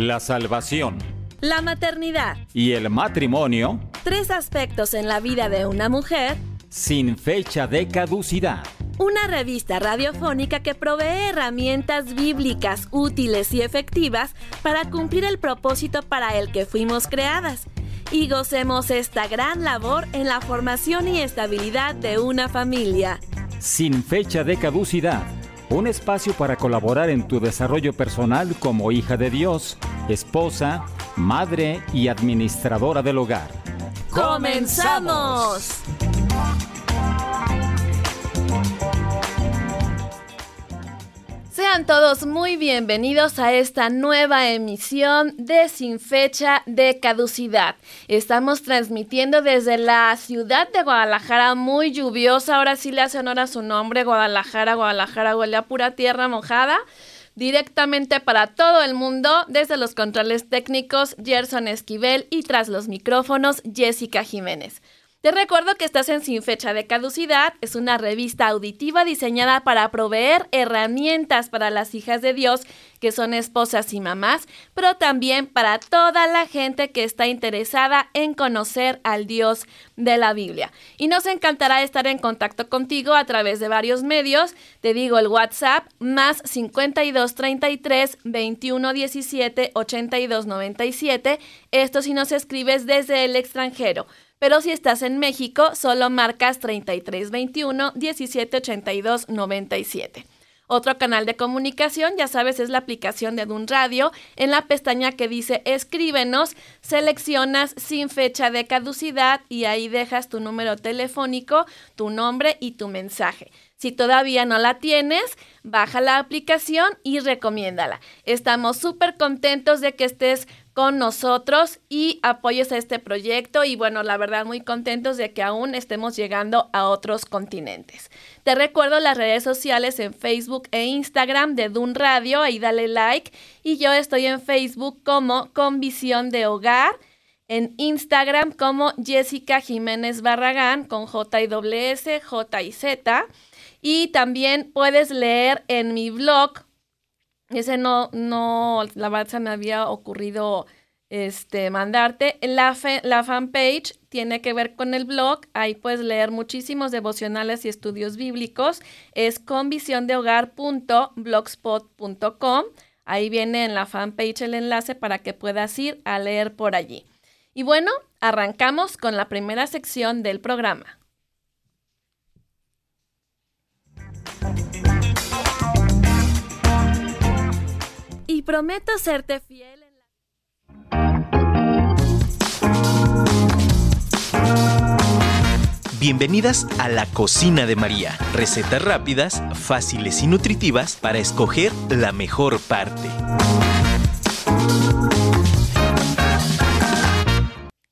la salvación, la maternidad. Y el matrimonio, tres aspectos en la vida de una mujer, sin fecha de caducidad. Una revista radiofónica que provee herramientas bíblicas útiles y efectivas para cumplir el propósito para el que fuimos creadas. Y gocemos esta gran labor en la formación y estabilidad de una familia. Sin fecha de caducidad un espacio para colaborar en tu desarrollo personal como hija de Dios, esposa, madre y administradora del hogar. ¡Comenzamos! Sean todos muy bienvenidos a esta nueva emisión de Sin Fecha de Caducidad. Estamos transmitiendo desde la ciudad de Guadalajara, muy lluviosa. Ahora sí le hace honor a su nombre, Guadalajara. Guadalajara huele a pura tierra mojada directamente para todo el mundo, desde los controles técnicos, Gerson Esquivel y tras los micrófonos, Jessica Jiménez. Te recuerdo que estás en Sin Fecha de Caducidad, es una revista auditiva diseñada para proveer herramientas para las hijas de Dios que son esposas y mamás, pero también para toda la gente que está interesada en conocer al Dios de la Biblia. Y nos encantará estar en contacto contigo a través de varios medios. Te digo el WhatsApp más 52 33 21 17 82 97. Esto si nos escribes desde el extranjero. Pero si estás en México, solo marcas 3321 1782 97. Otro canal de comunicación, ya sabes, es la aplicación de Dun Radio. En la pestaña que dice escríbenos, seleccionas sin fecha de caducidad y ahí dejas tu número telefónico, tu nombre y tu mensaje. Si todavía no la tienes, baja la aplicación y recomiéndala. Estamos súper contentos de que estés con nosotros y apoyes a este proyecto y bueno, la verdad muy contentos de que aún estemos llegando a otros continentes. Te recuerdo las redes sociales en Facebook e Instagram de Dun Radio, ahí dale like y yo estoy en Facebook como Con Visión de Hogar, en Instagram como Jessica Jiménez Barragán con J y S, J y Z y también puedes leer en mi blog ese no, no, la verdad se me había ocurrido este, mandarte. La, la fanpage tiene que ver con el blog. Ahí puedes leer muchísimos devocionales y estudios bíblicos. Es convisiondehogar.blogspot.com. Ahí viene en la fanpage el enlace para que puedas ir a leer por allí. Y bueno, arrancamos con la primera sección del programa. Y prometo serte fiel. En la... Bienvenidas a la cocina de María. Recetas rápidas, fáciles y nutritivas para escoger la mejor parte.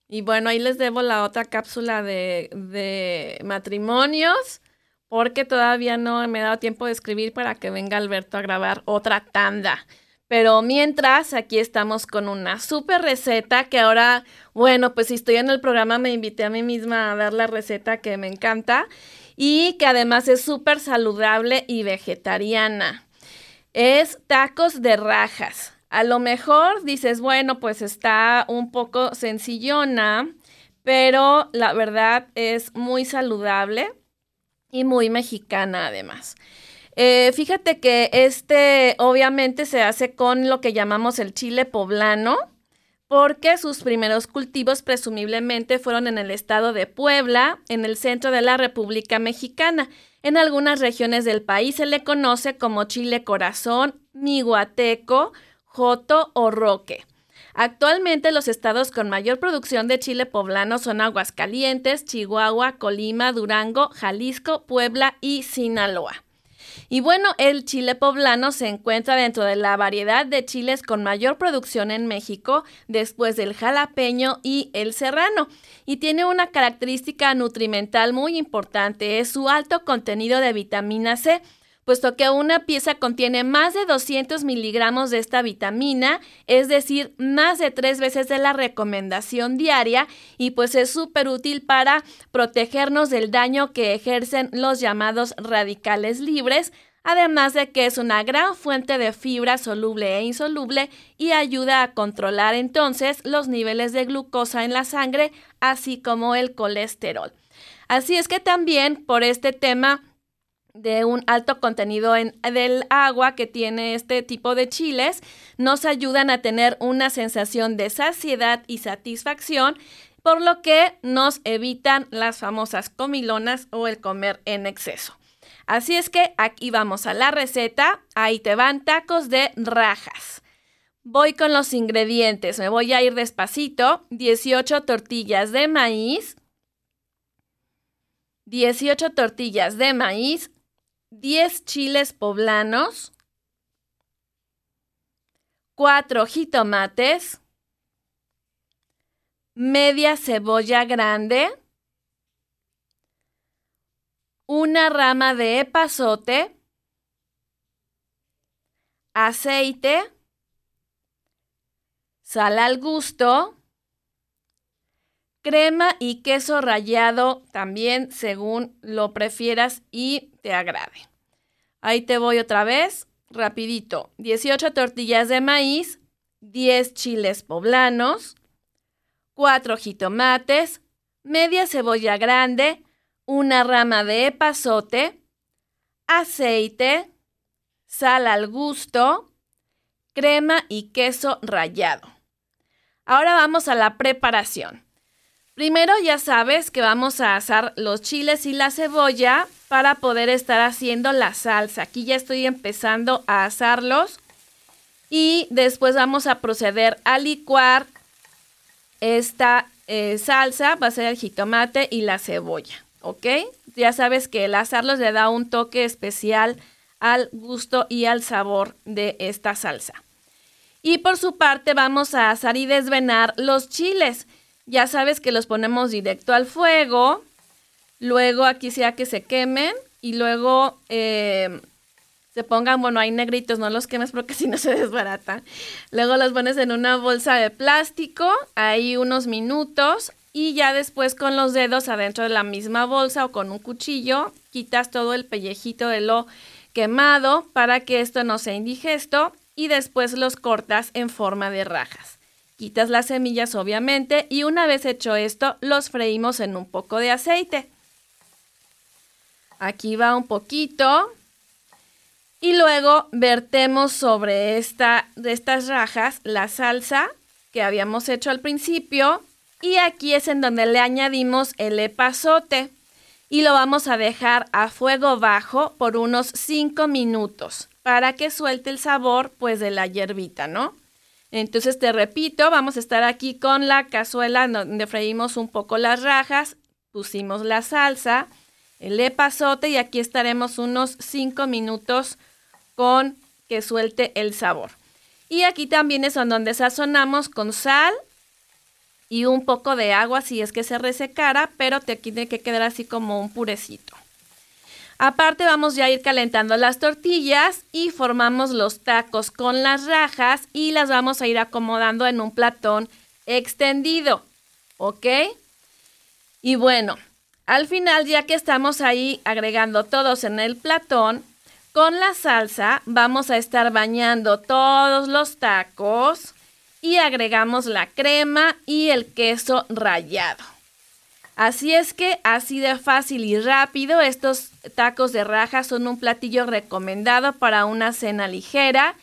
Y bueno, ahí les debo la otra cápsula de, de matrimonios porque todavía no me he dado tiempo de escribir para que venga Alberto a grabar otra tanda. Pero mientras, aquí estamos con una super receta que ahora, bueno, pues si estoy en el programa me invité a mí misma a dar la receta que me encanta y que además es súper saludable y vegetariana. Es tacos de rajas. A lo mejor dices, bueno, pues está un poco sencillona, pero la verdad es muy saludable y muy mexicana además. Eh, fíjate que este obviamente se hace con lo que llamamos el chile poblano, porque sus primeros cultivos presumiblemente fueron en el estado de Puebla, en el centro de la República Mexicana. En algunas regiones del país se le conoce como chile corazón, miguateco, joto o roque. Actualmente los estados con mayor producción de chile poblano son Aguascalientes, Chihuahua, Colima, Durango, Jalisco, Puebla y Sinaloa. Y bueno, el chile poblano se encuentra dentro de la variedad de chiles con mayor producción en México, después del jalapeño y el serrano. Y tiene una característica nutrimental muy importante, es su alto contenido de vitamina C puesto que una pieza contiene más de 200 miligramos de esta vitamina, es decir, más de tres veces de la recomendación diaria, y pues es súper útil para protegernos del daño que ejercen los llamados radicales libres, además de que es una gran fuente de fibra soluble e insoluble y ayuda a controlar entonces los niveles de glucosa en la sangre, así como el colesterol. Así es que también por este tema de un alto contenido en, del agua que tiene este tipo de chiles, nos ayudan a tener una sensación de saciedad y satisfacción, por lo que nos evitan las famosas comilonas o el comer en exceso. Así es que aquí vamos a la receta, ahí te van tacos de rajas. Voy con los ingredientes, me voy a ir despacito, 18 tortillas de maíz, 18 tortillas de maíz, 10 chiles poblanos, 4 jitomates, media cebolla grande, una rama de epazote, aceite, sal al gusto, crema y queso rallado también según lo prefieras y te agrade. Ahí te voy otra vez, rapidito. 18 tortillas de maíz, 10 chiles poblanos, 4 jitomates, media cebolla grande, una rama de epazote, aceite, sal al gusto, crema y queso rallado. Ahora vamos a la preparación. Primero ya sabes que vamos a asar los chiles y la cebolla para poder estar haciendo la salsa. Aquí ya estoy empezando a asarlos y después vamos a proceder a licuar esta eh, salsa. Va a ser el jitomate y la cebolla, ¿ok? Ya sabes que el asarlos le da un toque especial al gusto y al sabor de esta salsa. Y por su parte vamos a asar y desvenar los chiles ya sabes que los ponemos directo al fuego, luego aquí sea que se quemen y luego eh, se pongan, bueno, hay negritos, no los quemes porque si no se desbaratan. Luego los pones en una bolsa de plástico, ahí unos minutos y ya después con los dedos adentro de la misma bolsa o con un cuchillo quitas todo el pellejito de lo quemado para que esto no sea indigesto y después los cortas en forma de rajas. Quitas las semillas obviamente y una vez hecho esto los freímos en un poco de aceite. Aquí va un poquito. Y luego vertemos sobre esta, de estas rajas la salsa que habíamos hecho al principio. Y aquí es en donde le añadimos el epazote. Y lo vamos a dejar a fuego bajo por unos 5 minutos para que suelte el sabor pues de la hierbita, ¿no? Entonces te repito, vamos a estar aquí con la cazuela donde freímos un poco las rajas, pusimos la salsa, el epazote y aquí estaremos unos 5 minutos con que suelte el sabor. Y aquí también es donde sazonamos con sal y un poco de agua si es que se resecara, pero te tiene que quedar así como un purecito. Aparte vamos ya a ir calentando las tortillas y formamos los tacos con las rajas y las vamos a ir acomodando en un platón extendido. ¿Ok? Y bueno, al final ya que estamos ahí agregando todos en el platón, con la salsa vamos a estar bañando todos los tacos y agregamos la crema y el queso rallado. Así es que así de fácil y rápido, estos tacos de raja son un platillo recomendado para una cena ligera.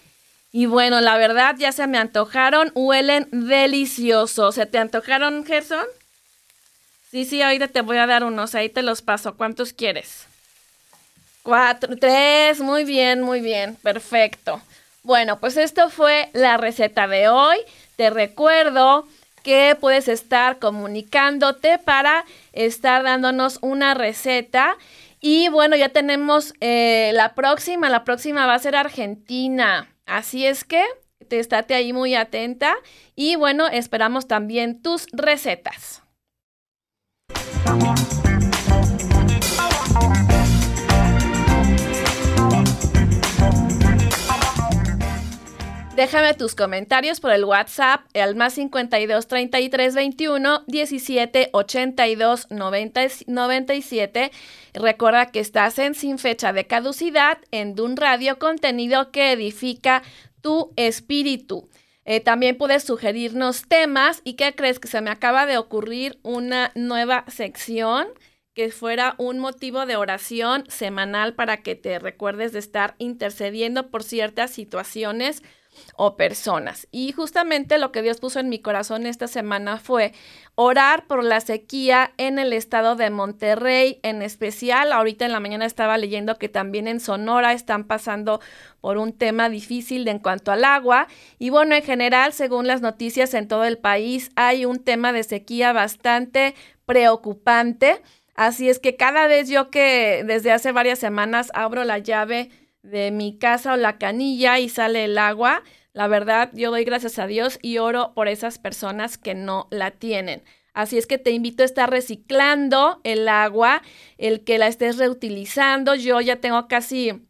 Y bueno, la verdad ya se me antojaron, huelen deliciosos. ¿Se te antojaron, Gerson? Sí, sí, ahorita te voy a dar unos, ahí te los paso. ¿Cuántos quieres? Cuatro, tres, muy bien, muy bien, perfecto. Bueno, pues esto fue la receta de hoy. Te recuerdo que puedes estar comunicándote para estar dándonos una receta. Y bueno, ya tenemos eh, la próxima, la próxima va a ser Argentina. Así es que te ahí muy atenta y bueno, esperamos también tus recetas. Déjame tus comentarios por el WhatsApp, al más 52 33 21 17 82 97. Recuerda que estás en Sin Fecha de Caducidad, en Dun Radio, contenido que edifica tu espíritu. Eh, también puedes sugerirnos temas y qué crees que se me acaba de ocurrir una nueva sección que fuera un motivo de oración semanal para que te recuerdes de estar intercediendo por ciertas situaciones o personas. Y justamente lo que Dios puso en mi corazón esta semana fue orar por la sequía en el estado de Monterrey, en especial. Ahorita en la mañana estaba leyendo que también en Sonora están pasando por un tema difícil en cuanto al agua. Y bueno, en general, según las noticias en todo el país, hay un tema de sequía bastante preocupante. Así es que cada vez yo que desde hace varias semanas abro la llave de mi casa o la canilla y sale el agua, la verdad yo doy gracias a Dios y oro por esas personas que no la tienen. Así es que te invito a estar reciclando el agua, el que la estés reutilizando. Yo ya tengo casi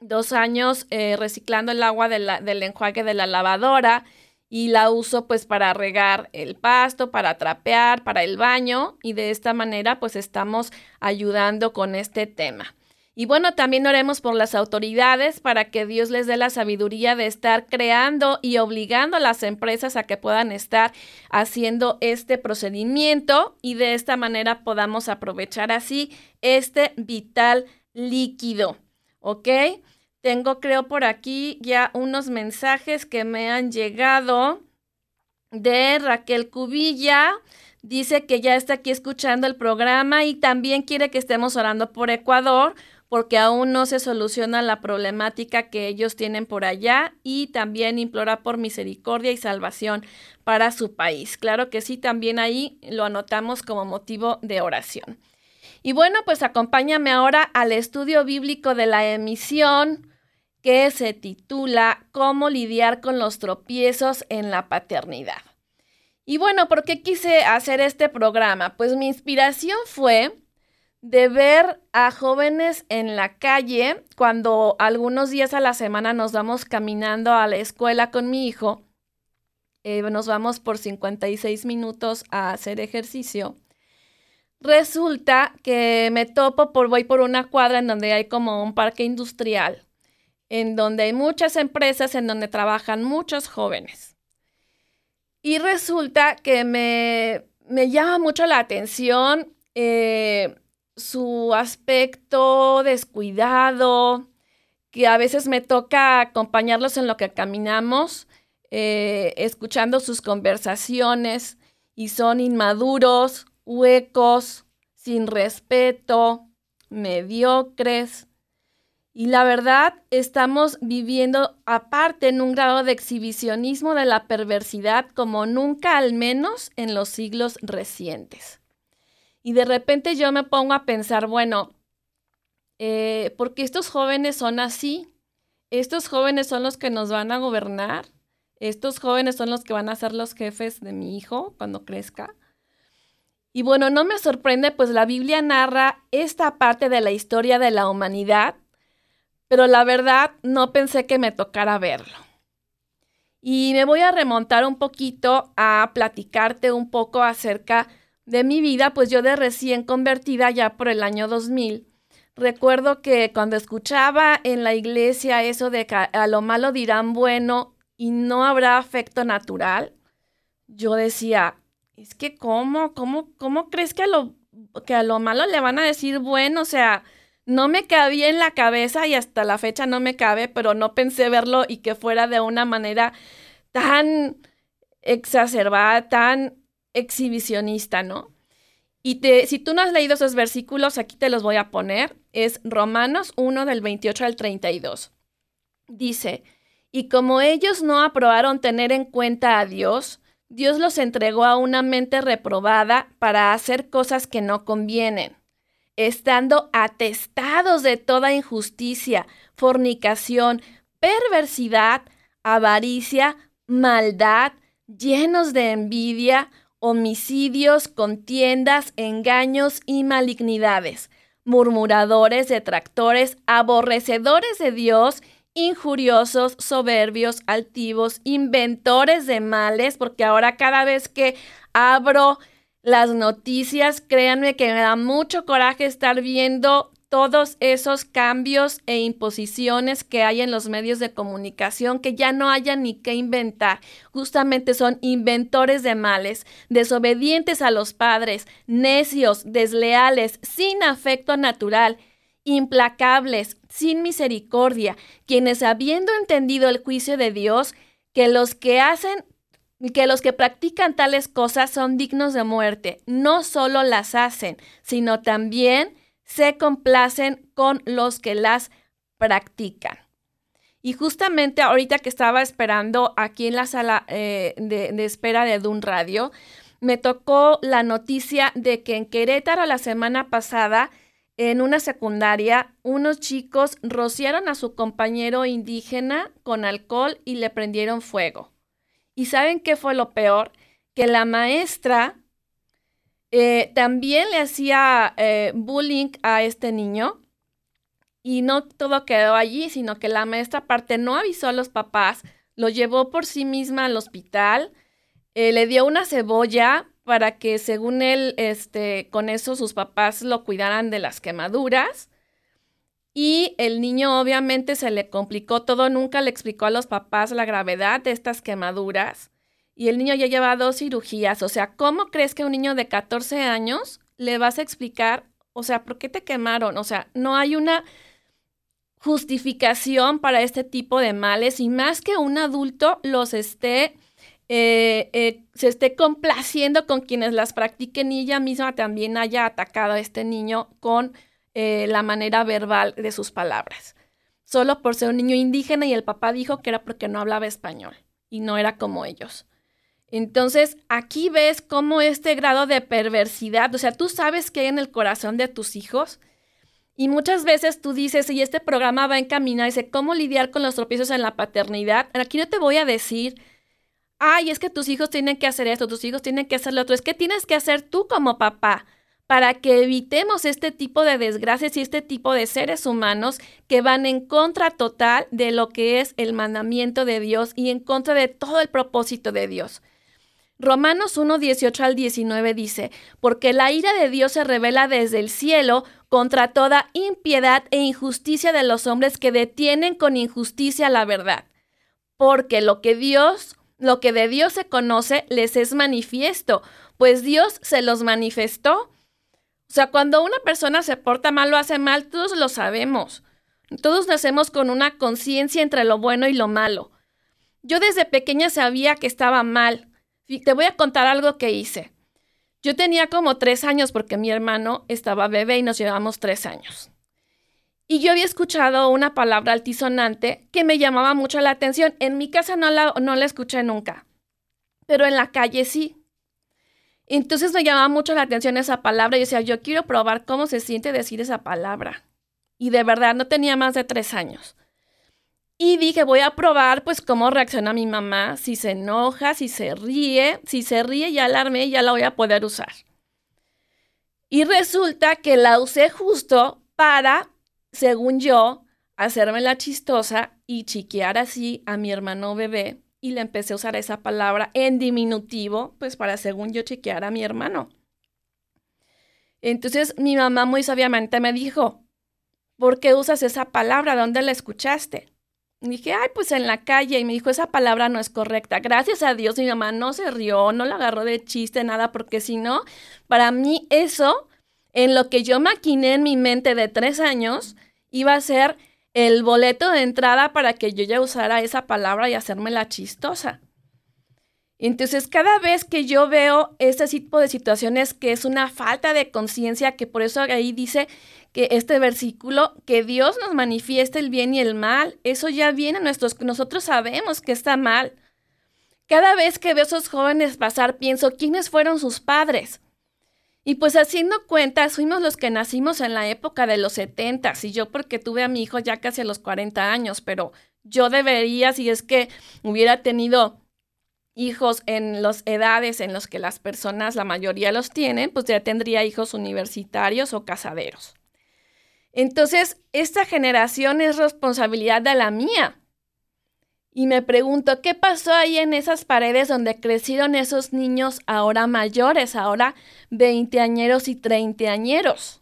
dos años eh, reciclando el agua del enjuague de la lavadora y la uso pues para regar el pasto, para trapear, para el baño y de esta manera pues estamos ayudando con este tema. Y bueno, también oremos por las autoridades para que Dios les dé la sabiduría de estar creando y obligando a las empresas a que puedan estar haciendo este procedimiento y de esta manera podamos aprovechar así este vital líquido. ¿Ok? Tengo, creo, por aquí ya unos mensajes que me han llegado de Raquel Cubilla. Dice que ya está aquí escuchando el programa y también quiere que estemos orando por Ecuador porque aún no se soluciona la problemática que ellos tienen por allá y también implora por misericordia y salvación para su país. Claro que sí, también ahí lo anotamos como motivo de oración. Y bueno, pues acompáñame ahora al estudio bíblico de la emisión que se titula Cómo lidiar con los tropiezos en la paternidad. Y bueno, ¿por qué quise hacer este programa? Pues mi inspiración fue de ver a jóvenes en la calle cuando algunos días a la semana nos vamos caminando a la escuela con mi hijo. Eh, nos vamos por 56 minutos a hacer ejercicio. Resulta que me topo por, voy por una cuadra en donde hay como un parque industrial, en donde hay muchas empresas, en donde trabajan muchos jóvenes. Y resulta que me, me llama mucho la atención eh, su aspecto descuidado, que a veces me toca acompañarlos en lo que caminamos, eh, escuchando sus conversaciones y son inmaduros, huecos, sin respeto, mediocres. Y la verdad, estamos viviendo aparte en un grado de exhibicionismo de la perversidad como nunca, al menos en los siglos recientes. Y de repente yo me pongo a pensar, bueno, eh, porque estos jóvenes son así, estos jóvenes son los que nos van a gobernar, estos jóvenes son los que van a ser los jefes de mi hijo cuando crezca. Y bueno, no me sorprende, pues la Biblia narra esta parte de la historia de la humanidad, pero la verdad no pensé que me tocara verlo. Y me voy a remontar un poquito a platicarte un poco acerca de mi vida, pues yo de recién convertida ya por el año 2000, recuerdo que cuando escuchaba en la iglesia eso de que a lo malo dirán bueno y no habrá afecto natural, yo decía, es que cómo, cómo, cómo crees que a lo, que a lo malo le van a decir bueno, o sea, no me cabía en la cabeza y hasta la fecha no me cabe, pero no pensé verlo y que fuera de una manera tan exacerbada, tan exhibicionista, ¿no? Y te, si tú no has leído esos versículos, aquí te los voy a poner. Es Romanos 1 del 28 al 32. Dice, y como ellos no aprobaron tener en cuenta a Dios, Dios los entregó a una mente reprobada para hacer cosas que no convienen, estando atestados de toda injusticia, fornicación, perversidad, avaricia, maldad, llenos de envidia, homicidios, contiendas, engaños y malignidades, murmuradores, detractores, aborrecedores de Dios, injuriosos, soberbios, altivos, inventores de males, porque ahora cada vez que abro las noticias, créanme que me da mucho coraje estar viendo todos esos cambios e imposiciones que hay en los medios de comunicación que ya no haya ni qué inventar. Justamente son inventores de males, desobedientes a los padres, necios, desleales, sin afecto natural, implacables, sin misericordia, quienes habiendo entendido el juicio de Dios, que los que hacen que los que practican tales cosas son dignos de muerte, no solo las hacen, sino también se complacen con los que las practican. Y justamente ahorita que estaba esperando aquí en la sala eh, de, espera de Dun Radio, me tocó la noticia de que en Querétaro la semana pasada, en una secundaria, unos chicos rociaron a su compañero indígena con alcohol y le prendieron fuego. ¿Y saben qué fue lo peor? Que la maestra eh, también le hacía eh, bullying a este niño y no todo quedó allí, sino que la maestra aparte no avisó a los papás, lo llevó por sí misma al hospital, eh, le dio una cebolla para que según él, este, con eso sus papás lo cuidaran de las quemaduras. Y el niño obviamente se le complicó todo, nunca le explicó a los papás la gravedad de estas quemaduras y el niño ya lleva dos cirugías. O sea, ¿cómo crees que a un niño de 14 años le vas a explicar, o sea, por qué te quemaron? O sea, no hay una justificación para este tipo de males y más que un adulto los esté, eh, eh, se esté complaciendo con quienes las practiquen y ella misma también haya atacado a este niño con eh, la manera verbal de sus palabras. Solo por ser un niño indígena y el papá dijo que era porque no hablaba español y no era como ellos. Entonces, aquí ves cómo este grado de perversidad, o sea, tú sabes que hay en el corazón de tus hijos. Y muchas veces tú dices, y este programa va a encaminar, dice, ¿cómo lidiar con los tropiezos en la paternidad? Aquí no te voy a decir, ay, es que tus hijos tienen que hacer esto, tus hijos tienen que hacer lo otro. Es que tienes que hacer tú como papá para que evitemos este tipo de desgracias y este tipo de seres humanos que van en contra total de lo que es el mandamiento de Dios y en contra de todo el propósito de Dios. Romanos 1, 18 al 19 dice, porque la ira de Dios se revela desde el cielo contra toda impiedad e injusticia de los hombres que detienen con injusticia la verdad. Porque lo que Dios, lo que de Dios se conoce, les es manifiesto, pues Dios se los manifestó. O sea, cuando una persona se porta mal o hace mal, todos lo sabemos. Todos nacemos con una conciencia entre lo bueno y lo malo. Yo desde pequeña sabía que estaba mal, te voy a contar algo que hice. Yo tenía como tres años porque mi hermano estaba bebé y nos llevamos tres años. Y yo había escuchado una palabra altisonante que me llamaba mucho la atención. En mi casa no la, no la escuché nunca, pero en la calle sí. Entonces me llamaba mucho la atención esa palabra y decía, yo quiero probar cómo se siente decir esa palabra. Y de verdad no tenía más de tres años. Y dije, voy a probar pues cómo reacciona mi mamá, si se enoja, si se ríe, si se ríe ya la armé, ya la voy a poder usar. Y resulta que la usé justo para, según yo, hacerme la chistosa y chiquear así a mi hermano bebé. Y le empecé a usar esa palabra en diminutivo, pues para, según yo, chiquear a mi hermano. Entonces mi mamá muy sabiamente me dijo, ¿por qué usas esa palabra? ¿Dónde la escuchaste? Dije, ay, pues en la calle. Y me dijo, esa palabra no es correcta. Gracias a Dios, mi mamá no se rió, no la agarró de chiste, nada, porque si no, para mí eso, en lo que yo maquiné en mi mente de tres años, iba a ser el boleto de entrada para que yo ya usara esa palabra y hacerme la chistosa. Entonces, cada vez que yo veo este tipo de situaciones que es una falta de conciencia, que por eso ahí dice que este versículo, que Dios nos manifiesta el bien y el mal, eso ya viene a nuestros, nosotros sabemos que está mal. Cada vez que veo a esos jóvenes pasar, pienso, ¿quiénes fueron sus padres? Y pues haciendo cuentas, fuimos los que nacimos en la época de los 70 y yo porque tuve a mi hijo ya casi a los 40 años, pero yo debería, si es que hubiera tenido hijos en las edades en las que las personas, la mayoría los tienen, pues ya tendría hijos universitarios o casaderos. Entonces, esta generación es responsabilidad de la mía. Y me pregunto, ¿qué pasó ahí en esas paredes donde crecieron esos niños ahora mayores, ahora veinteañeros y treintañeros?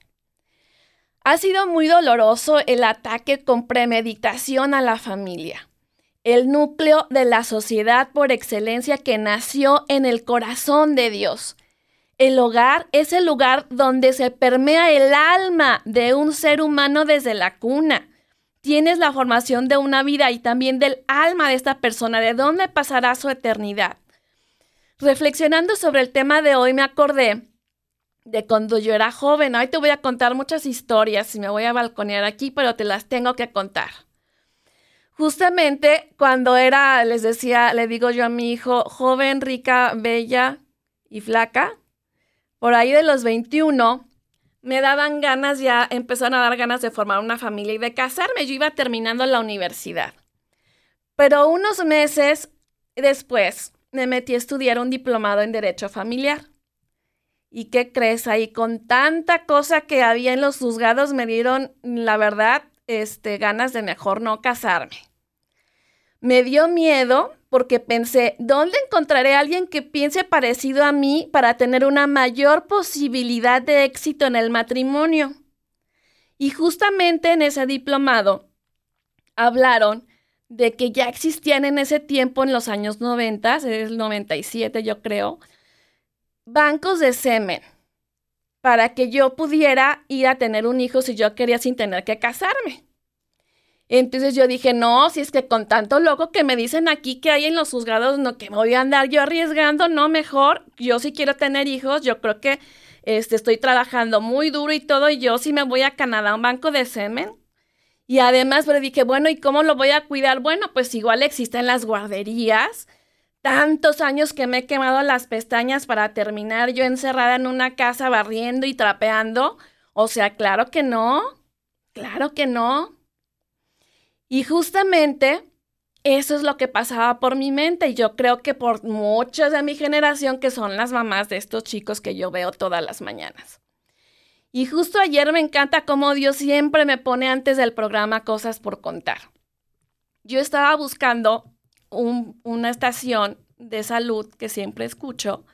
Ha sido muy doloroso el ataque con premeditación a la familia, el núcleo de la sociedad por excelencia que nació en el corazón de Dios. El hogar es el lugar donde se permea el alma de un ser humano desde la cuna tienes la formación de una vida y también del alma de esta persona, de dónde pasará su eternidad. Reflexionando sobre el tema de hoy, me acordé de cuando yo era joven. Hoy te voy a contar muchas historias y me voy a balconear aquí, pero te las tengo que contar. Justamente cuando era, les decía, le digo yo a mi hijo, joven, rica, bella y flaca, por ahí de los 21, me daban ganas, ya empezaron a dar ganas de formar una familia y de casarme. Yo iba terminando la universidad. Pero unos meses después me metí a estudiar un diplomado en Derecho Familiar. ¿Y qué crees? Ahí con tanta cosa que había en los juzgados me dieron, la verdad, este, ganas de mejor no casarme. Me dio miedo porque pensé, ¿dónde encontraré a alguien que piense parecido a mí para tener una mayor posibilidad de éxito en el matrimonio? Y justamente en ese diplomado hablaron de que ya existían en ese tiempo, en los años 90, es el 97 yo creo, bancos de semen para que yo pudiera ir a tener un hijo si yo quería sin tener que casarme. Entonces yo dije, no, si es que con tanto loco que me dicen aquí que hay en los juzgados, no, que me voy a andar yo arriesgando, no, mejor, yo sí quiero tener hijos, yo creo que este, estoy trabajando muy duro y todo, y yo sí me voy a Canadá a un banco de semen. Y además, pero dije, bueno, ¿y cómo lo voy a cuidar? Bueno, pues igual existen las guarderías. Tantos años que me he quemado las pestañas para terminar yo encerrada en una casa barriendo y trapeando. O sea, claro que no, claro que no. Y justamente eso es lo que pasaba por mi mente y yo creo que por muchas de mi generación que son las mamás de estos chicos que yo veo todas las mañanas. Y justo ayer me encanta cómo Dios siempre me pone antes del programa cosas por contar. Yo estaba buscando una estación de salud que siempre escucho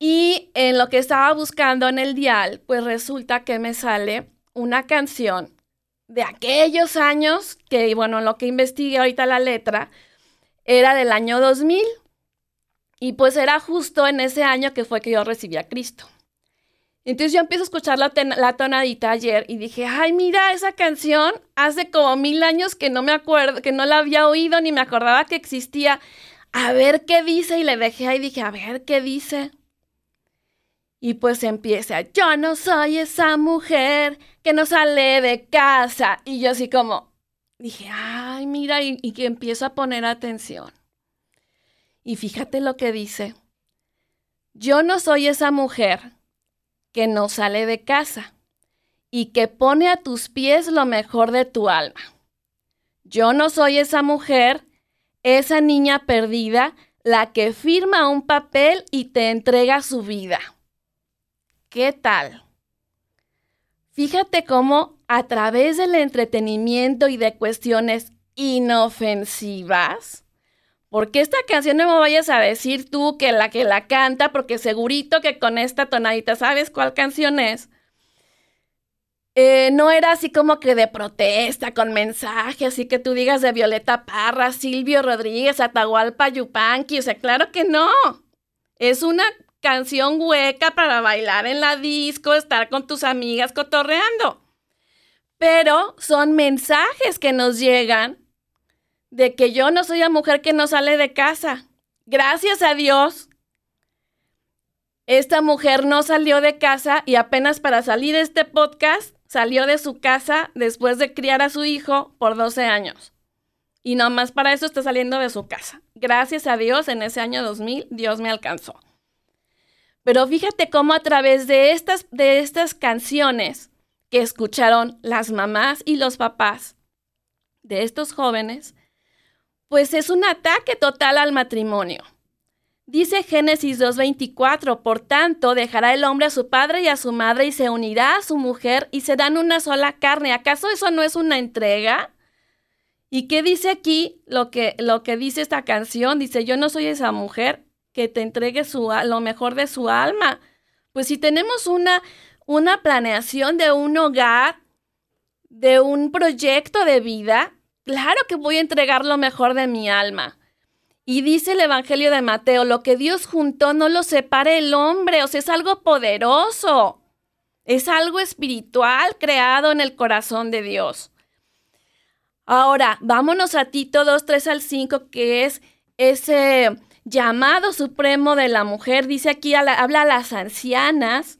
y en lo que estaba buscando en el dial, pues resulta que me sale una canción de aquellos años, que bueno, lo que investigué ahorita la letra, era del año 2000. Y pues era justo en ese año que fue que yo recibí a Cristo. Entonces yo empiezo a escuchar la, la, tonadita ayer y dije, ay, mira, esa canción hace como mil años que no me acuerdo, que no la había oído ni me acordaba que existía. A ver qué dice y le dejé ahí y dije, a ver qué dice. Y pues empieza, yo no soy esa mujer que no sale de casa. Y yo así como, dije, ay, mira, y, que empiezo a poner atención. Y fíjate lo que dice, yo no soy esa mujer que no sale de casa y que pone a tus pies lo mejor de tu alma. Yo no soy esa mujer, esa niña perdida, la que firma un papel y te entrega su vida. ¿Qué tal? Fíjate cómo a través del entretenimiento y de cuestiones inofensivas, porque esta canción no me vayas a decir tú que la que la canta, porque segurito que con esta tonadita sabes cuál canción es. Eh, no era así como que de protesta, con mensaje, así que tú digas de Violeta Parra, Silvio Rodríguez, Atahualpa Yupanqui, o sea, claro que no. Es una canción hueca para bailar en la disco, estar con tus amigas cotorreando. Pero son mensajes que nos llegan de que yo no soy la mujer que no sale de casa. Gracias a Dios, esta mujer no salió de casa y apenas para salir de este podcast salió de su casa después de criar a su hijo por 12 años. Y nomás para eso está saliendo de su casa. Gracias a Dios, en ese año 2000, Dios me alcanzó. Pero fíjate cómo a través de estas, de estas canciones que escucharon las mamás y los papás de estos jóvenes, pues es un ataque total al matrimonio. Dice Génesis 2.24, por tanto, dejará el hombre a su padre y a su madre y se unirá a su mujer y serán una sola carne. ¿Acaso eso no es una entrega? ¿Y qué dice aquí lo que, lo que dice esta canción? Dice, yo no soy esa mujer que te entregue su, lo mejor de su alma. Pues si tenemos una, una planeación de un hogar, de un proyecto de vida, claro que voy a entregar lo mejor de mi alma. Y dice el Evangelio de Mateo, lo que Dios juntó no lo separe el hombre, o sea, es algo poderoso, es algo espiritual creado en el corazón de Dios. Ahora, vámonos a Tito 2, 3 al 5, que es ese llamado supremo de la mujer. Dice aquí, habla a las ancianas,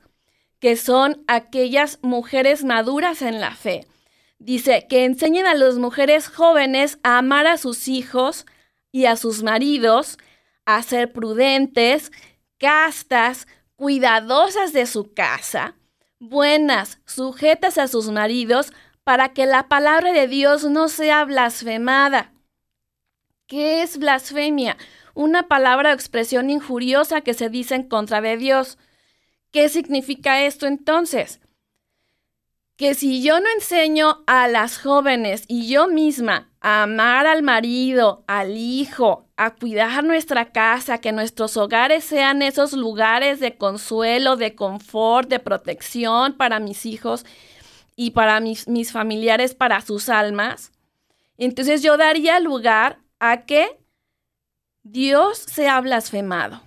que son aquellas mujeres maduras en la fe. Dice que enseñen a las mujeres jóvenes a amar a sus hijos, y a sus maridos a ser prudentes, castas, cuidadosas de su casa, buenas, sujetas a sus maridos, para que la palabra de Dios no sea blasfemada. ¿Qué es blasfemia? Una palabra o expresión injuriosa que se dice en contra de Dios. ¿Qué significa esto entonces? Que si yo no enseño a las jóvenes y yo misma amar al marido, al hijo, a cuidar nuestra casa, que nuestros hogares sean esos lugares de consuelo, de confort, de protección para mis hijos y para mis, mis familiares, para sus almas. Entonces yo daría lugar a que Dios sea blasfemado.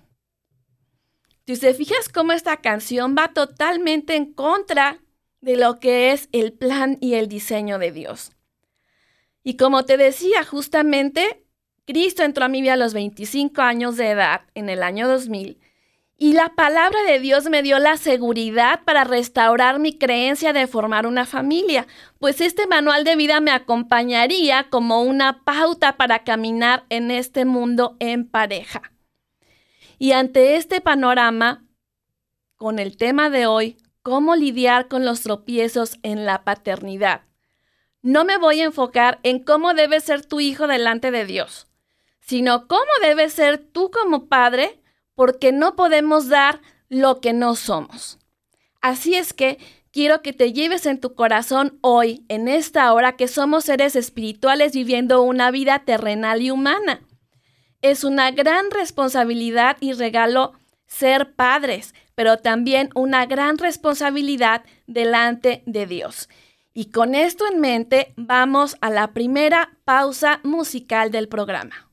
Si te fijas cómo esta canción va totalmente en contra de lo que es el plan y el diseño de Dios. Y como te decía, justamente, Cristo entró a mi vida a los 25 años de edad, en el año 2000, y la palabra de Dios me dio la seguridad para restaurar mi creencia de formar una familia, pues este manual de vida me acompañaría como una pauta para caminar en este mundo en pareja. Y ante este panorama, con el tema de hoy, cómo lidiar con los tropiezos en la paternidad no me voy a enfocar en cómo debe ser tu hijo delante de Dios, sino cómo debes ser tú como padre, porque no podemos dar lo que no somos. Así es que quiero que te lleves en tu corazón hoy, en esta hora, que somos seres espirituales viviendo una vida terrenal y humana. Es una gran responsabilidad y regalo ser padres, pero también una gran responsabilidad delante de Dios. Y con esto en mente, vamos a la primera pausa musical del programa.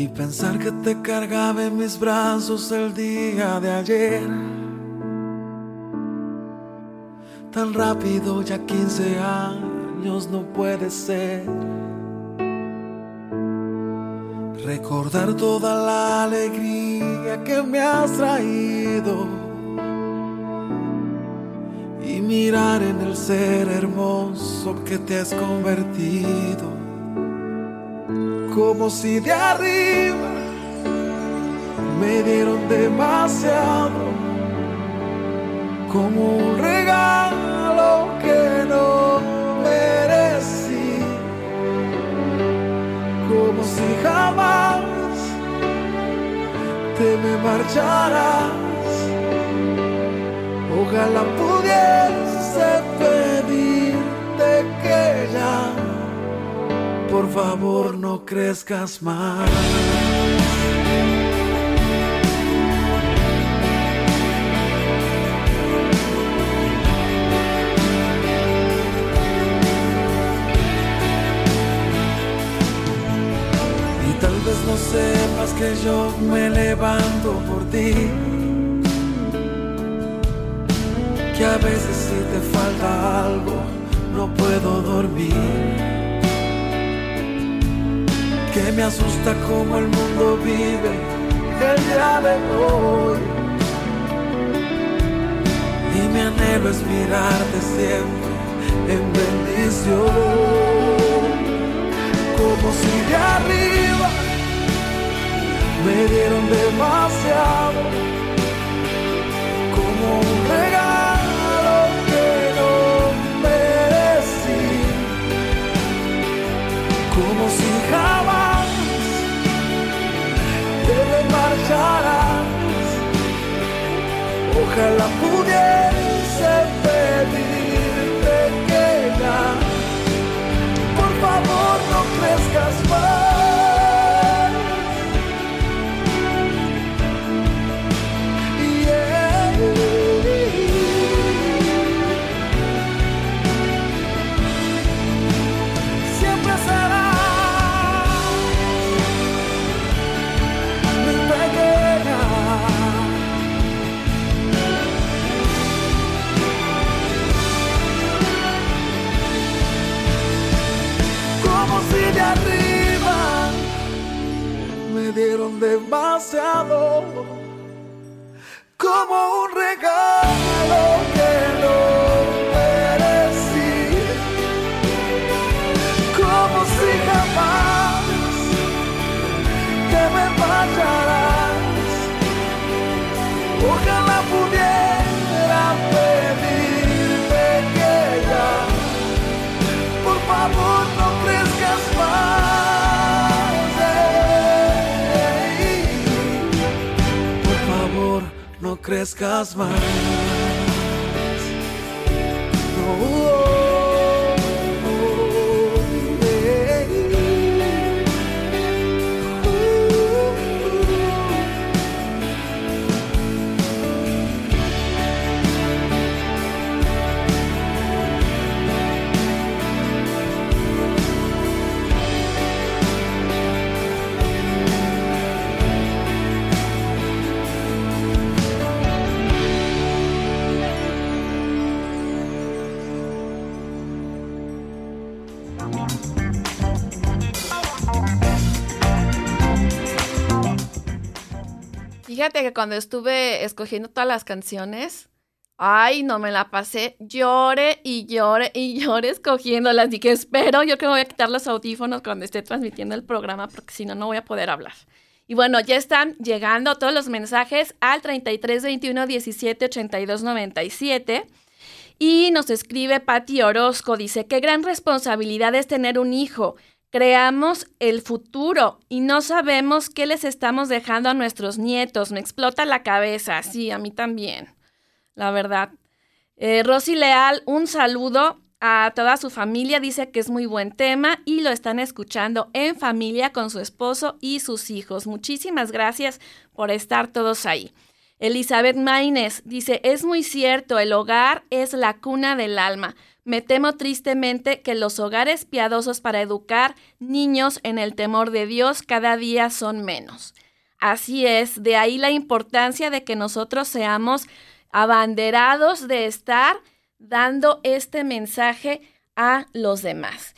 Y pensar que te cargaba en mis brazos el día de ayer Tan rápido, ya 15 años no puede ser. Recordar toda la alegría que me has traído. Y mirar en el ser hermoso que te has convertido. Como si de arriba me dieron demasiado como un regalo que no merecí, como si jamás te me marcharas. Ojalá pudiese pedirte que ya, por favor, no crezcas más. no sepas que yo me levanto por ti. Me asusta como el mundo vive el día de hoy. Y mi anhelo es mirarte siempre en bendición. Como si de arriba me dieron demasiado como un regalo que no merecí, como si Ojalá pudiese me dieron demasiado, no crezcas más. Fíjate que cuando estuve escogiendo todas las canciones, ay, no me la pasé, llore y llore y llore escogiéndolas. Que espero, yo que me voy a quitar los audífonos cuando esté transmitiendo el programa, porque si no, no voy a poder hablar. Y bueno, ya están llegando todos los mensajes al 33 21 17 82 97. Y nos escribe Patti Orozco, dice, qué gran responsabilidad es tener un hijo. Creamos el futuro y no sabemos qué les estamos dejando a nuestros nietos. Me explota la cabeza, sí, a mí también, la verdad. Eh, Rosy Leal, un saludo a toda su familia, dice que es muy buen tema y lo están escuchando en familia con su esposo y sus hijos. Muchísimas gracias por estar todos ahí. Elizabeth Maines dice, es muy cierto, el hogar es la cuna del alma. Me temo tristemente que los hogares piadosos para educar niños en el temor de Dios cada día son menos. Así es, de ahí la importancia de que nosotros seamos abanderados de estar dando este mensaje a los demás.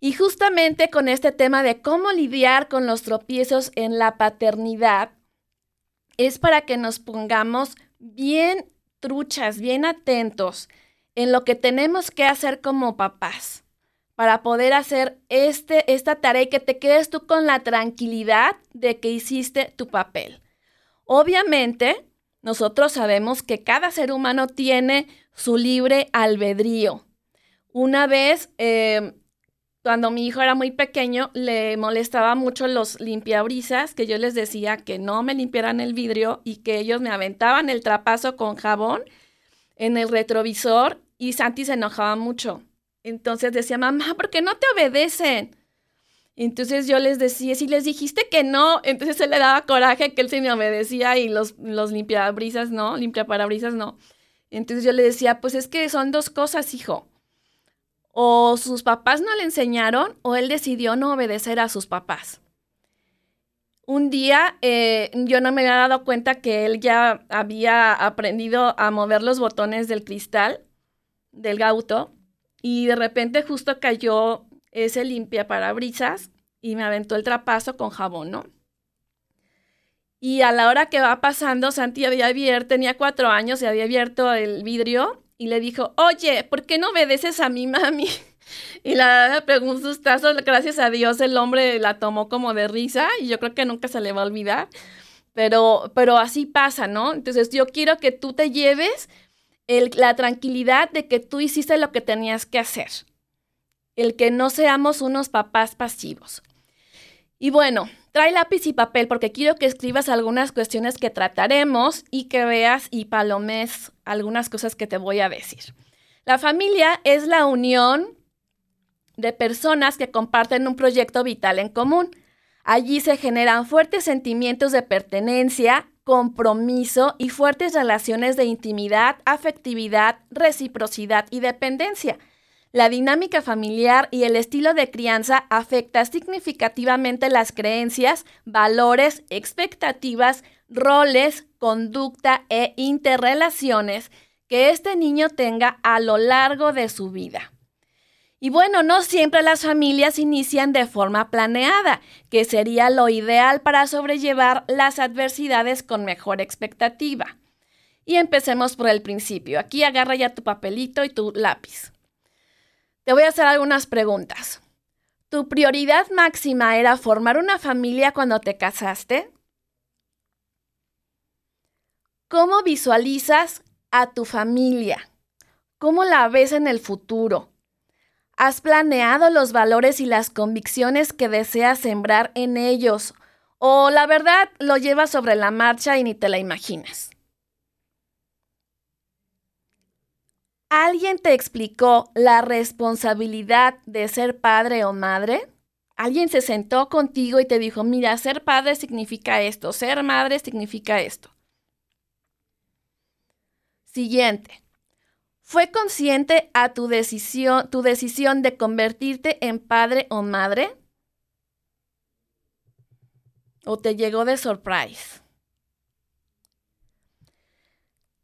Y justamente con este tema de cómo lidiar con los tropiezos en la paternidad, es para que nos pongamos bien truchas, bien atentos en lo que tenemos que hacer como papás para poder hacer este, esta tarea y que te quedes tú con la tranquilidad de que hiciste tu papel. Obviamente, nosotros sabemos que cada ser humano tiene su libre albedrío. Una vez, eh, cuando mi hijo era muy pequeño, le molestaba mucho los limpiabrisas, que yo les decía que no me limpiaran el vidrio y que ellos me aventaban el trapazo con jabón en el retrovisor y Santi se enojaba mucho. Entonces decía, mamá, ¿por qué no te obedecen? Entonces yo les decía, si les dijiste que no, entonces él le daba coraje que él se me obedecía y los, los limpiabrisas no, limpiaparabrisas no. Entonces yo le decía, pues es que son dos cosas, hijo. O sus papás no le enseñaron o él decidió no obedecer a sus papás. Un día eh, yo no me había dado cuenta que él ya había aprendido a mover los botones del cristal del gauto y de repente justo cayó ese limpia parabrisas y me aventó el trapazo con jabón, ¿no? Y a la hora que va pasando, Santi había abierto, tenía cuatro años y había abierto el vidrio y le dijo, oye, ¿por qué no obedeces a mi mami? Y la pegó un sustazo, gracias a Dios el hombre la tomó como de risa y yo creo que nunca se le va a olvidar. Pero, pero así pasa, ¿no? Entonces yo quiero que tú te lleves la tranquilidad de que tú hiciste lo que tenías que hacer. El que no seamos unos papás pasivos. Y bueno, trae lápiz y papel porque quiero que escribas algunas cuestiones que trataremos y que veas y palomes algunas cosas que te voy a decir. La familia es la unión de personas que comparten un proyecto vital en común. Allí se generan fuertes sentimientos de pertenencia, compromiso y fuertes relaciones de intimidad, afectividad, reciprocidad y dependencia. La dinámica familiar y el estilo de crianza afecta significativamente las creencias, valores, expectativas, roles, conducta e interrelaciones que este niño tenga a lo largo de su vida. Y bueno, no siempre las familias inician de forma planeada, que sería lo ideal para sobrellevar las adversidades con mejor expectativa. Y empecemos por el principio. Aquí agarra ya tu papelito y tu lápiz. Te voy a hacer algunas preguntas. ¿Tu prioridad máxima era formar una familia cuando te casaste? ¿Cómo visualizas a tu familia? ¿Cómo la ves en el futuro? ¿Has planeado los valores y las convicciones que deseas sembrar en ellos? ¿O la verdad lo llevas sobre la marcha y ni te la imaginas? ¿Alguien te explicó la responsabilidad de ser padre o madre? ¿Alguien se sentó contigo y te dijo, mira, ser padre significa esto, ser madre significa esto? Siguiente. ¿Fue consciente a tu decisión, tu decisión de convertirte en padre o madre? ¿O te llegó de surprise?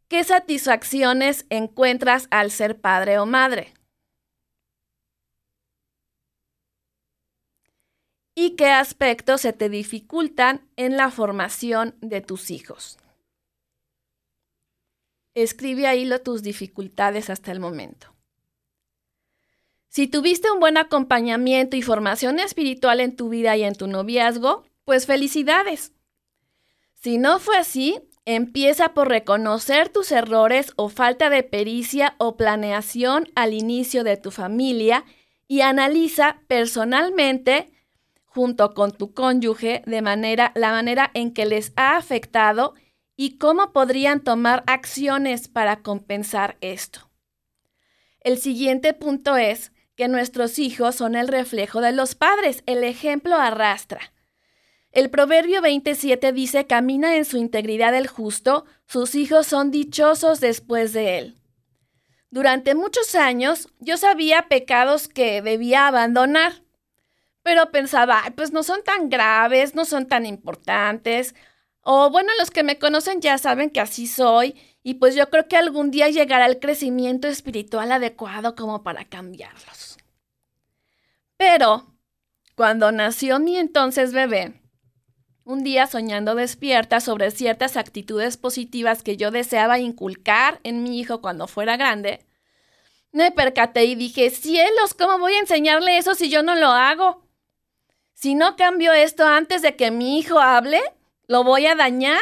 ¿Qué satisfacciones encuentras al ser padre o madre? ¿Y qué aspectos se te dificultan en la formación de tus hijos? Escribe ahí tus dificultades hasta el momento. Si tuviste un buen acompañamiento y formación espiritual en tu vida y en tu noviazgo, pues felicidades. Si no fue así, empieza por reconocer tus errores o falta de pericia o planeación al inicio de tu familia y analiza personalmente junto con tu cónyuge de manera la manera en que les ha afectado y cómo podrían tomar acciones para compensar esto. El siguiente punto es que nuestros hijos son el reflejo de los padres, el ejemplo arrastra. El Proverbio 27 dice, camina en su integridad el justo, sus hijos son dichosos después de él. Durante muchos años yo sabía pecados que debía abandonar, pero pensaba, pues no son tan graves, no son tan importantes, o bueno, los que me conocen ya saben que así soy y pues yo creo que algún día llegará el crecimiento espiritual adecuado como para cambiarlos. Pero, cuando nació mi entonces bebé, un día soñando despierta sobre ciertas actitudes positivas que yo deseaba inculcar en mi hijo cuando fuera grande, me percaté y dije, cielos, ¿cómo voy a enseñarle eso si yo no lo hago? Si no cambio esto antes de que mi hijo hable, lo voy a dañar,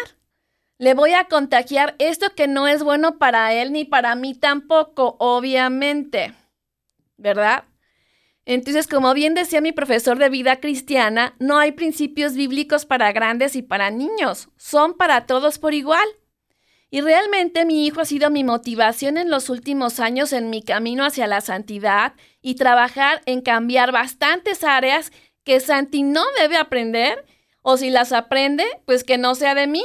le voy a contagiar esto que no es bueno para él ni para mí tampoco, obviamente, ¿verdad? Entonces, como bien decía mi profesor de vida cristiana, no hay principios bíblicos para grandes y para niños, son para todos por igual. Y realmente mi hijo ha sido mi motivación en los últimos años en mi camino hacia la santidad y trabajar en cambiar bastantes áreas que Santi no debe aprender o si las aprende, pues que no sea de mí.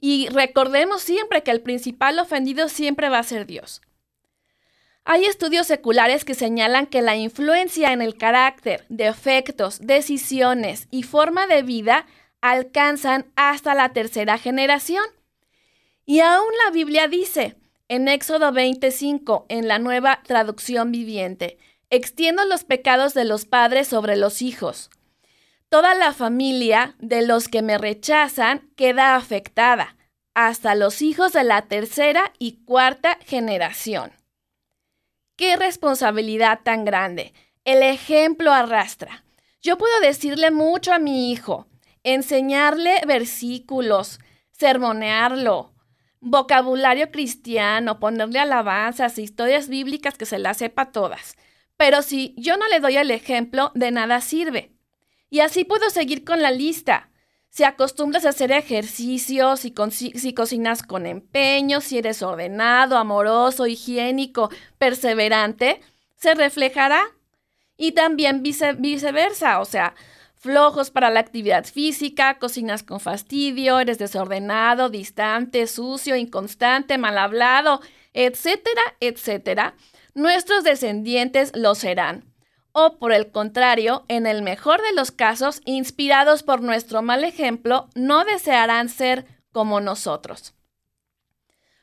Y recordemos siempre que el principal ofendido siempre va a ser Dios. Hay estudios seculares que señalan que la influencia en el carácter, defectos, decisiones y forma de vida alcanzan hasta la tercera generación. Y aún la Biblia dice, en Éxodo 25, en la nueva traducción viviente, extiendo los pecados de los padres sobre los hijos Toda la familia de los que me rechazan queda afectada, hasta los hijos de la tercera y cuarta generación. Qué responsabilidad tan grande. El ejemplo arrastra. Yo puedo decirle mucho a mi hijo, enseñarle versículos, sermonearlo, vocabulario cristiano, ponerle alabanzas, historias bíblicas que se las sepa todas. Pero si yo no le doy el ejemplo, de nada sirve. Y así puedo seguir con la lista. Si acostumbras a hacer ejercicios, si, si cocinas con empeño, si eres ordenado, amoroso, higiénico, perseverante, se reflejará. Y también viceversa, o sea, flojos para la actividad física, cocinas con fastidio, eres desordenado, distante, sucio, inconstante, mal hablado, etcétera, etcétera, nuestros descendientes lo serán. O por el contrario, en el mejor de los casos, inspirados por nuestro mal ejemplo, no desearán ser como nosotros.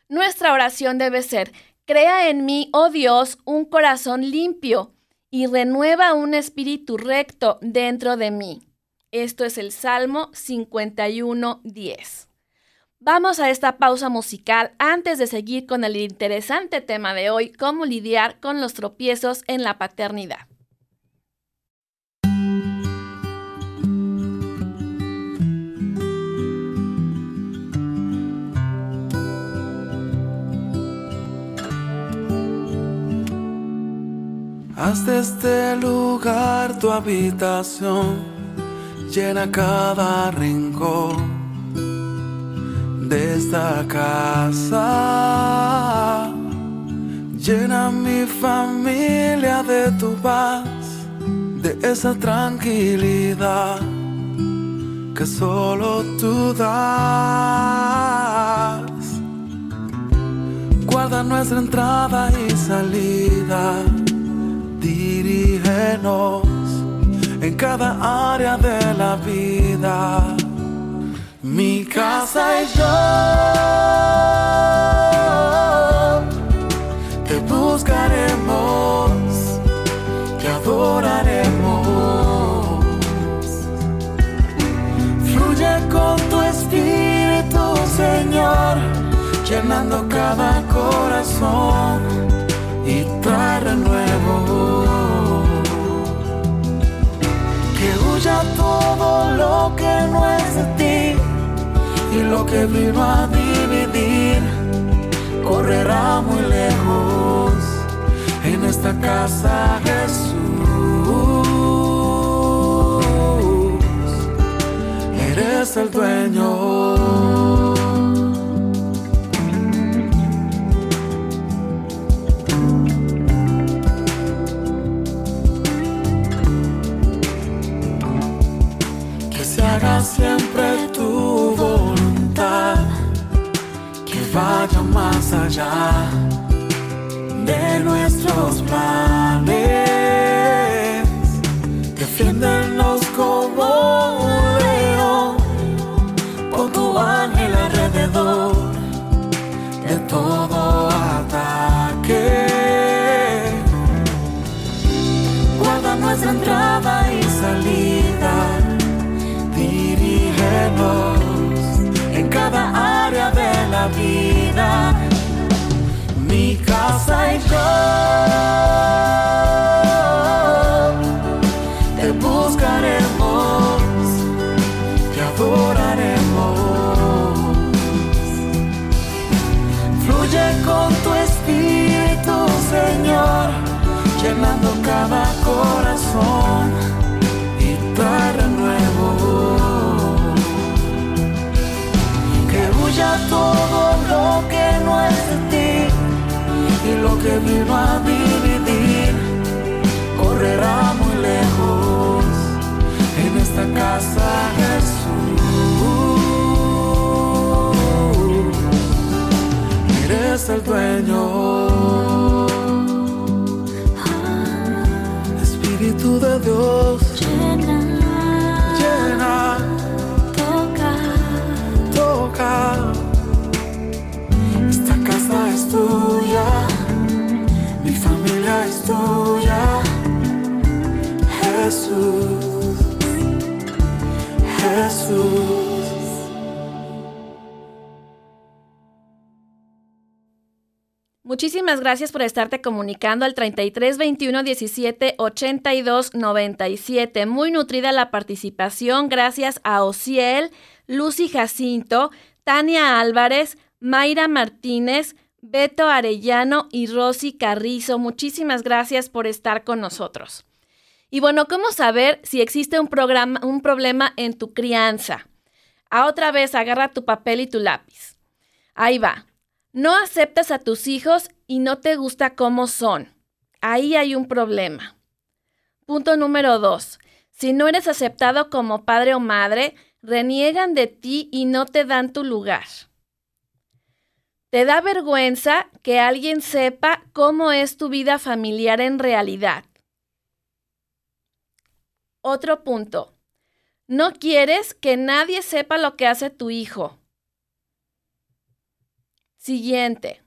Nuestra oración debe ser, crea en mí, oh Dios, un corazón limpio y renueva un espíritu recto dentro de mí. Esto es el Salmo 51.10. Vamos a esta pausa musical antes de seguir con el interesante tema de hoy, cómo lidiar con los tropiezos en la paternidad. Haz de este lugar tu habitación, llena cada rincón de esta casa. Llena mi familia de tu paz, de esa tranquilidad que solo tú das. Guarda nuestra entrada y salida dirígenos en cada área de la vida. Mi casa y yo te buscaremos, te adoraremos. Fluye con tu espíritu, Señor, llenando cada corazón. Que huya todo lo que no es de ti y lo que vino a dividir correrá muy lejos en esta casa Jesús. Eres el dueño. Siempre tu voluntad, que vaya más allá de nuestros planes. Defiéndonos como un león, con tu ángel alrededor de todo la vida. Mi casa y yo el dueño. Espíritu de Dios. Muchísimas gracias por estarte comunicando al 33 21 17 82 97. Muy nutrida la participación. Gracias a Ociel, Lucy Jacinto, Tania Álvarez, Mayra Martínez, Beto Arellano y Rosy Carrizo. Muchísimas gracias por estar con nosotros. Y bueno, ¿cómo saber si existe un, programa, un problema en tu crianza? A otra vez, agarra tu papel y tu lápiz. Ahí va. No aceptas a tus hijos y no te gusta cómo son. Ahí hay un problema. Punto número dos. Si no eres aceptado como padre o madre, reniegan de ti y no te dan tu lugar. Te da vergüenza que alguien sepa cómo es tu vida familiar en realidad. Otro punto. No quieres que nadie sepa lo que hace tu hijo. Siguiente.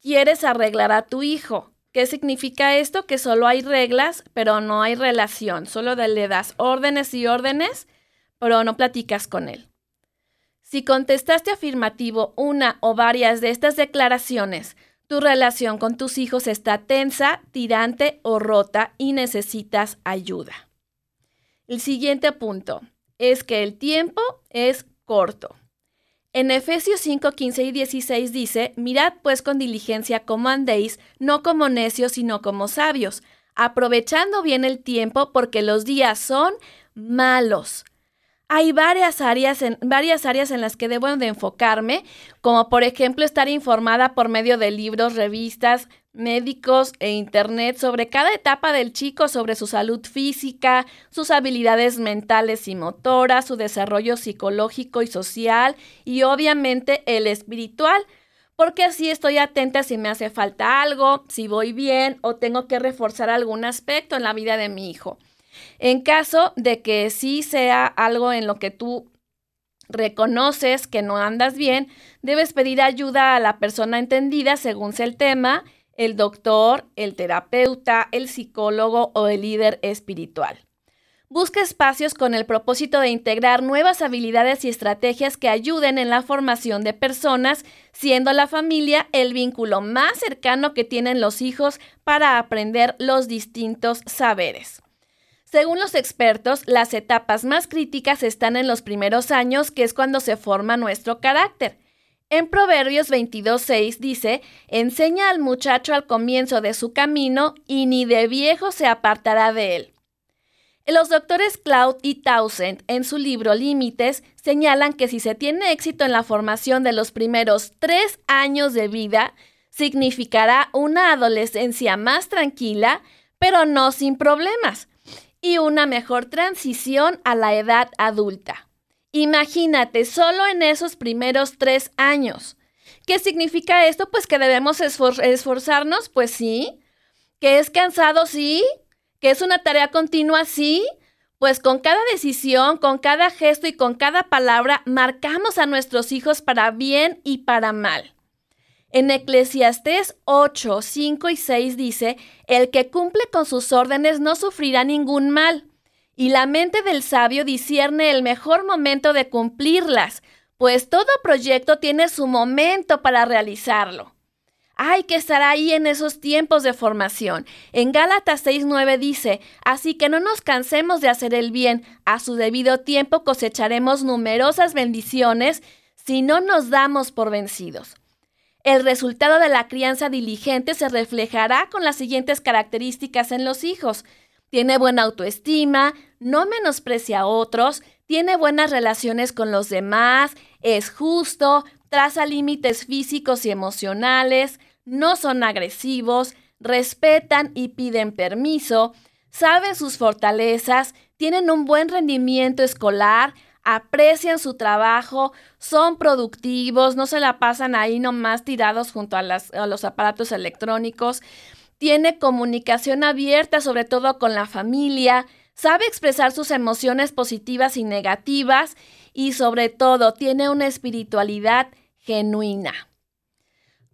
Quieres arreglar a tu hijo. ¿Qué significa esto? Que solo hay reglas, pero no hay relación. Solo le das órdenes y órdenes, pero no platicas con él. Si contestaste afirmativo una o varias de estas declaraciones, tu relación con tus hijos está tensa, tirante o rota y necesitas ayuda. El siguiente punto es que el tiempo es corto. En Efesios 5, 15 y 16 dice, Mirad pues con diligencia cómo andéis, no como necios, sino como sabios, aprovechando bien el tiempo, porque los días son malos. Hay varias áreas, en, varias áreas en las que debo de enfocarme, como por ejemplo estar informada por medio de libros, revistas, médicos e internet sobre cada etapa del chico, sobre su salud física, sus habilidades mentales y motoras, su desarrollo psicológico y social y obviamente el espiritual, porque así estoy atenta si me hace falta algo, si voy bien o tengo que reforzar algún aspecto en la vida de mi hijo. En caso de que sí sea algo en lo que tú reconoces que no andas bien, debes pedir ayuda a la persona entendida según sea el tema el doctor, el terapeuta, el psicólogo o el líder espiritual. Busca espacios con el propósito de integrar nuevas habilidades y estrategias que ayuden en la formación de personas, siendo la familia el vínculo más cercano que tienen los hijos para aprender los distintos saberes. Según los expertos, las etapas más críticas están en los primeros años, que es cuando se forma nuestro carácter. En Proverbios 22.6 dice, enseña al muchacho al comienzo de su camino y ni de viejo se apartará de él. Los doctores Cloud y Townsend en su libro Límites señalan que si se tiene éxito en la formación de los primeros tres años de vida, significará una adolescencia más tranquila, pero no sin problemas, y una mejor transición a la edad adulta. Imagínate, solo en esos primeros tres años. ¿Qué significa esto? Pues que debemos esforzarnos, pues sí. ¿Que es cansado? Sí. ¿Que es una tarea continua? Sí. Pues con cada decisión, con cada gesto y con cada palabra, marcamos a nuestros hijos para bien y para mal. En Eclesiastés 8, 5 y 6 dice, el que cumple con sus órdenes no sufrirá ningún mal y la mente del sabio discierne el mejor momento de cumplirlas, pues todo proyecto tiene su momento para realizarlo. Hay que estar ahí en esos tiempos de formación. En Gálatas 6:9 dice, así que no nos cansemos de hacer el bien, a su debido tiempo cosecharemos numerosas bendiciones si no nos damos por vencidos. El resultado de la crianza diligente se reflejará con las siguientes características en los hijos tiene buena autoestima, no menosprecia a otros, tiene buenas relaciones con los demás, es justo, traza límites físicos y emocionales, no son agresivos, respetan y piden permiso, saben sus fortalezas, tienen un buen rendimiento escolar, aprecian su trabajo, son productivos, no se la pasan ahí nomás tirados junto a, a los aparatos electrónicos tiene comunicación abierta, sobre todo con la familia, sabe expresar sus emociones positivas y negativas y sobre todo tiene una espiritualidad genuina.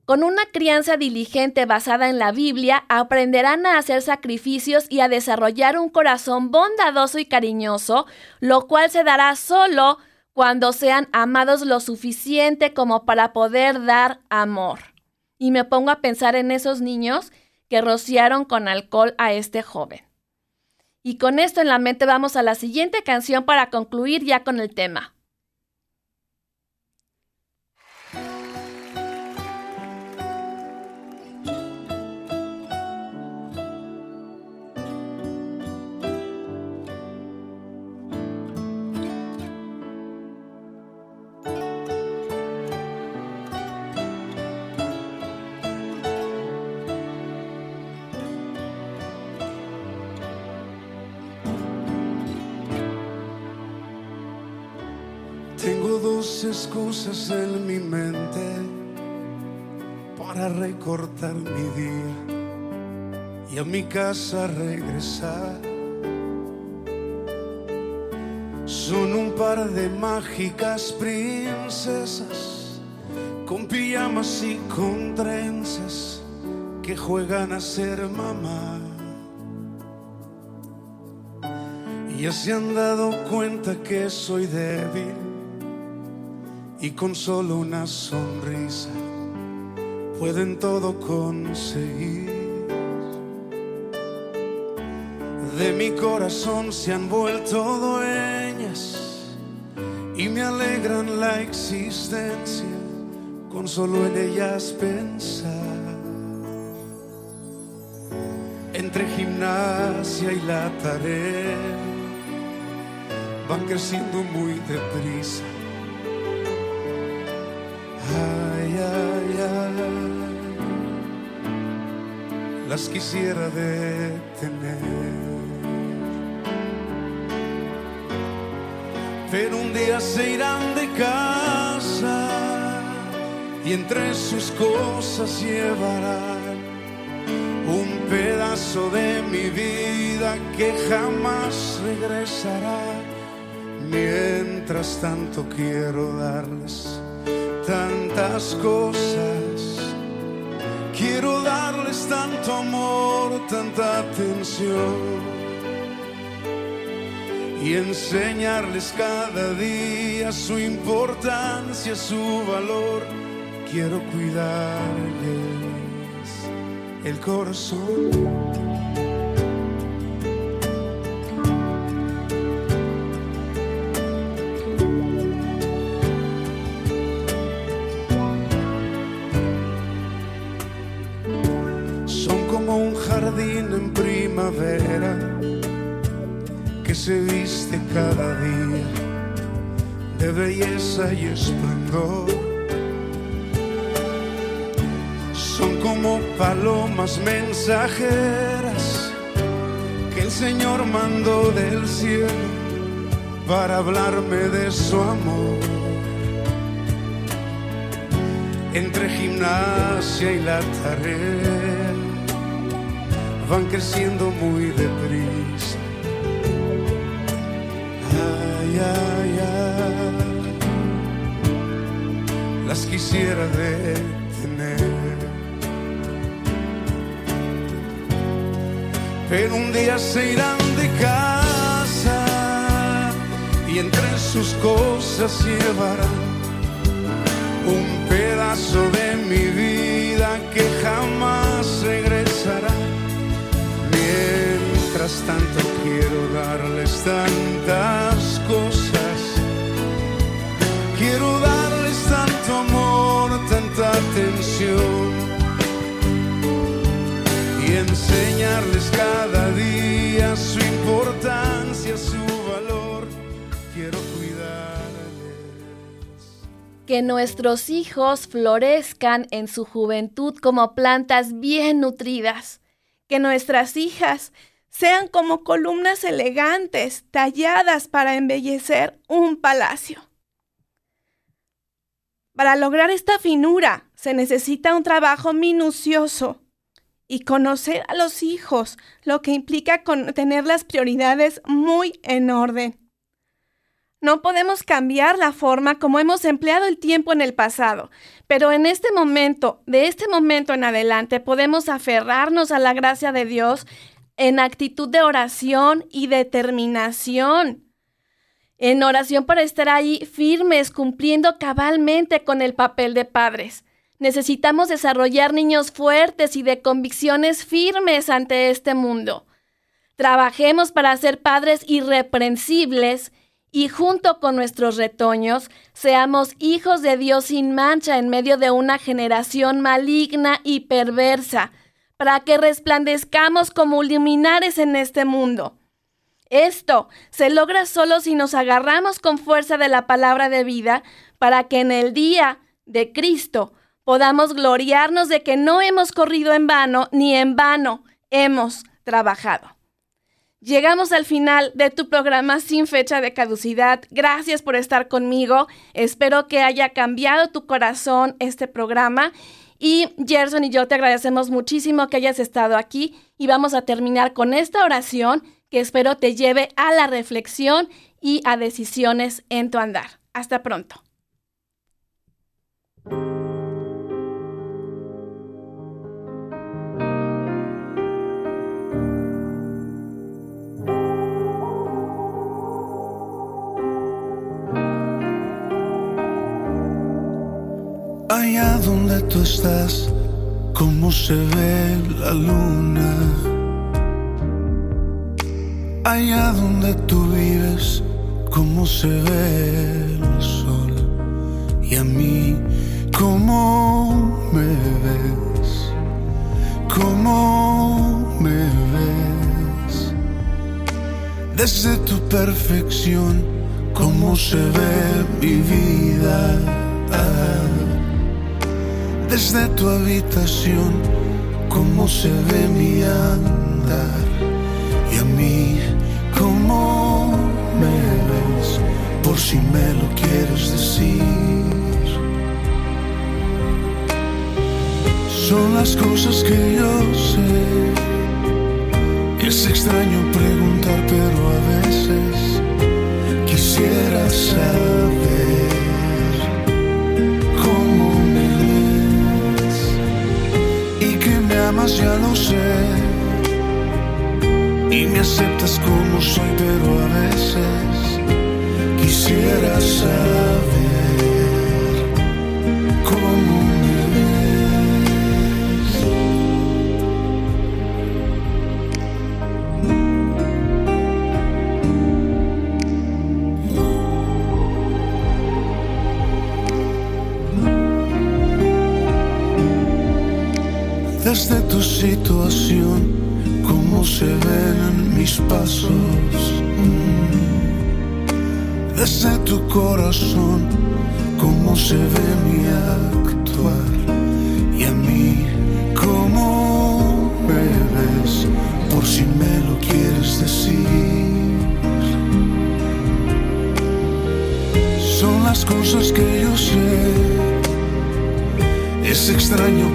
Con una crianza diligente basada en la Biblia, aprenderán a hacer sacrificios y a desarrollar un corazón bondadoso y cariñoso, lo cual se dará solo cuando sean amados lo suficiente como para poder dar amor. y me pongo a pensar en esos niños que rociaron con alcohol a este joven. Y con esto en la mente vamos a la siguiente canción para concluir ya con el tema. Excusas en mi mente para recortar mi día y a mi casa regresar. Son un par de mágicas princesas con pijamas y con trenzas que juegan a ser mamá. Y ya se han dado cuenta que soy débil y con solo una sonrisa pueden todo conseguir. De mi corazón se han vuelto dueñas y me alegran la existencia con solo en ellas pensar. Entre gimnasia y la tarea van creciendo muy deprisa las quisiera detener. Pero un día se irán de casa y entre sus cosas llevarán un pedazo de mi vida que jamás regresará. Mientras tanto quiero darles tantas cosas. Quiero darles tanto amor, tanta atención y enseñarles cada día su importancia, su valor. Quiero cuidarles el corazón. Que se viste cada día de belleza y esplendor. Son como palomas mensajeras que el Señor mandó del cielo para hablarme de su amor. Entre gimnasia y la tarea van creciendo muy deprisa. Ay, ay, ay, las quisiera detener. Pero un día se irán de casa y entre sus cosas llevarán un pedazo de Tanto quiero darles tantas cosas. Quiero darles tanto amor, tanta atención. Y enseñarles cada día su importancia, su valor. Quiero cuidarles. Que nuestros hijos florezcan en su juventud como plantas bien nutridas que nuestras hijas sean como columnas elegantes talladas para embellecer un palacio. Para lograr esta finura se necesita un trabajo minucioso y conocer a los hijos, lo que implica tener las prioridades muy en orden. No podemos cambiar la forma como hemos empleado el tiempo en el pasado, pero en este momento, de este momento en adelante, podemos aferrarnos a la gracia de Dios en actitud de oración y determinación. En oración para estar ahí firmes, cumpliendo cabalmente con el papel de padres. necesitamos desarrollar niños fuertes y de convicciones firmes ante este mundo. Trabajemos para ser padres irreprensibles y junto con nuestros retoños seamos hijos de Dios sin mancha en medio de una generación maligna y perversa, para que resplandezcamos como luminares en este mundo. Esto se logra solo si nos agarramos con fuerza de la palabra de vida para que en el día de Cristo podamos gloriarnos de que no hemos corrido en vano ni en vano hemos trabajado. Llegamos al final de tu programa sin fecha de caducidad. Gracias por estar conmigo. Espero que haya cambiado tu corazón este programa. Y Gerson y yo te agradecemos muchísimo que hayas estado aquí y vamos a terminar con esta oración que espero te lleve a la reflexión y a decisiones en tu andar. Hasta pronto. Allá donde tú estás, cómo se ve la luna. Allá donde tú vives, cómo se ve el sol. Y a mí, cómo me ves, cómo me ves. Desde tu perfección, cómo se ve mi vida desde tu habitación cómo se ve mi andar y a mí cómo me ves por si me lo quieres decir. Son las cosas que yo sé. Es extraño preguntar, pero a veces quisiera saber. Amas ya lo sé. Y me aceptas como soy, pero a veces quisiera saber corazón, cómo se ve mi actuar. Y a mí, cómo me ves, por si me lo quieres decir. Son las cosas que yo sé es extraño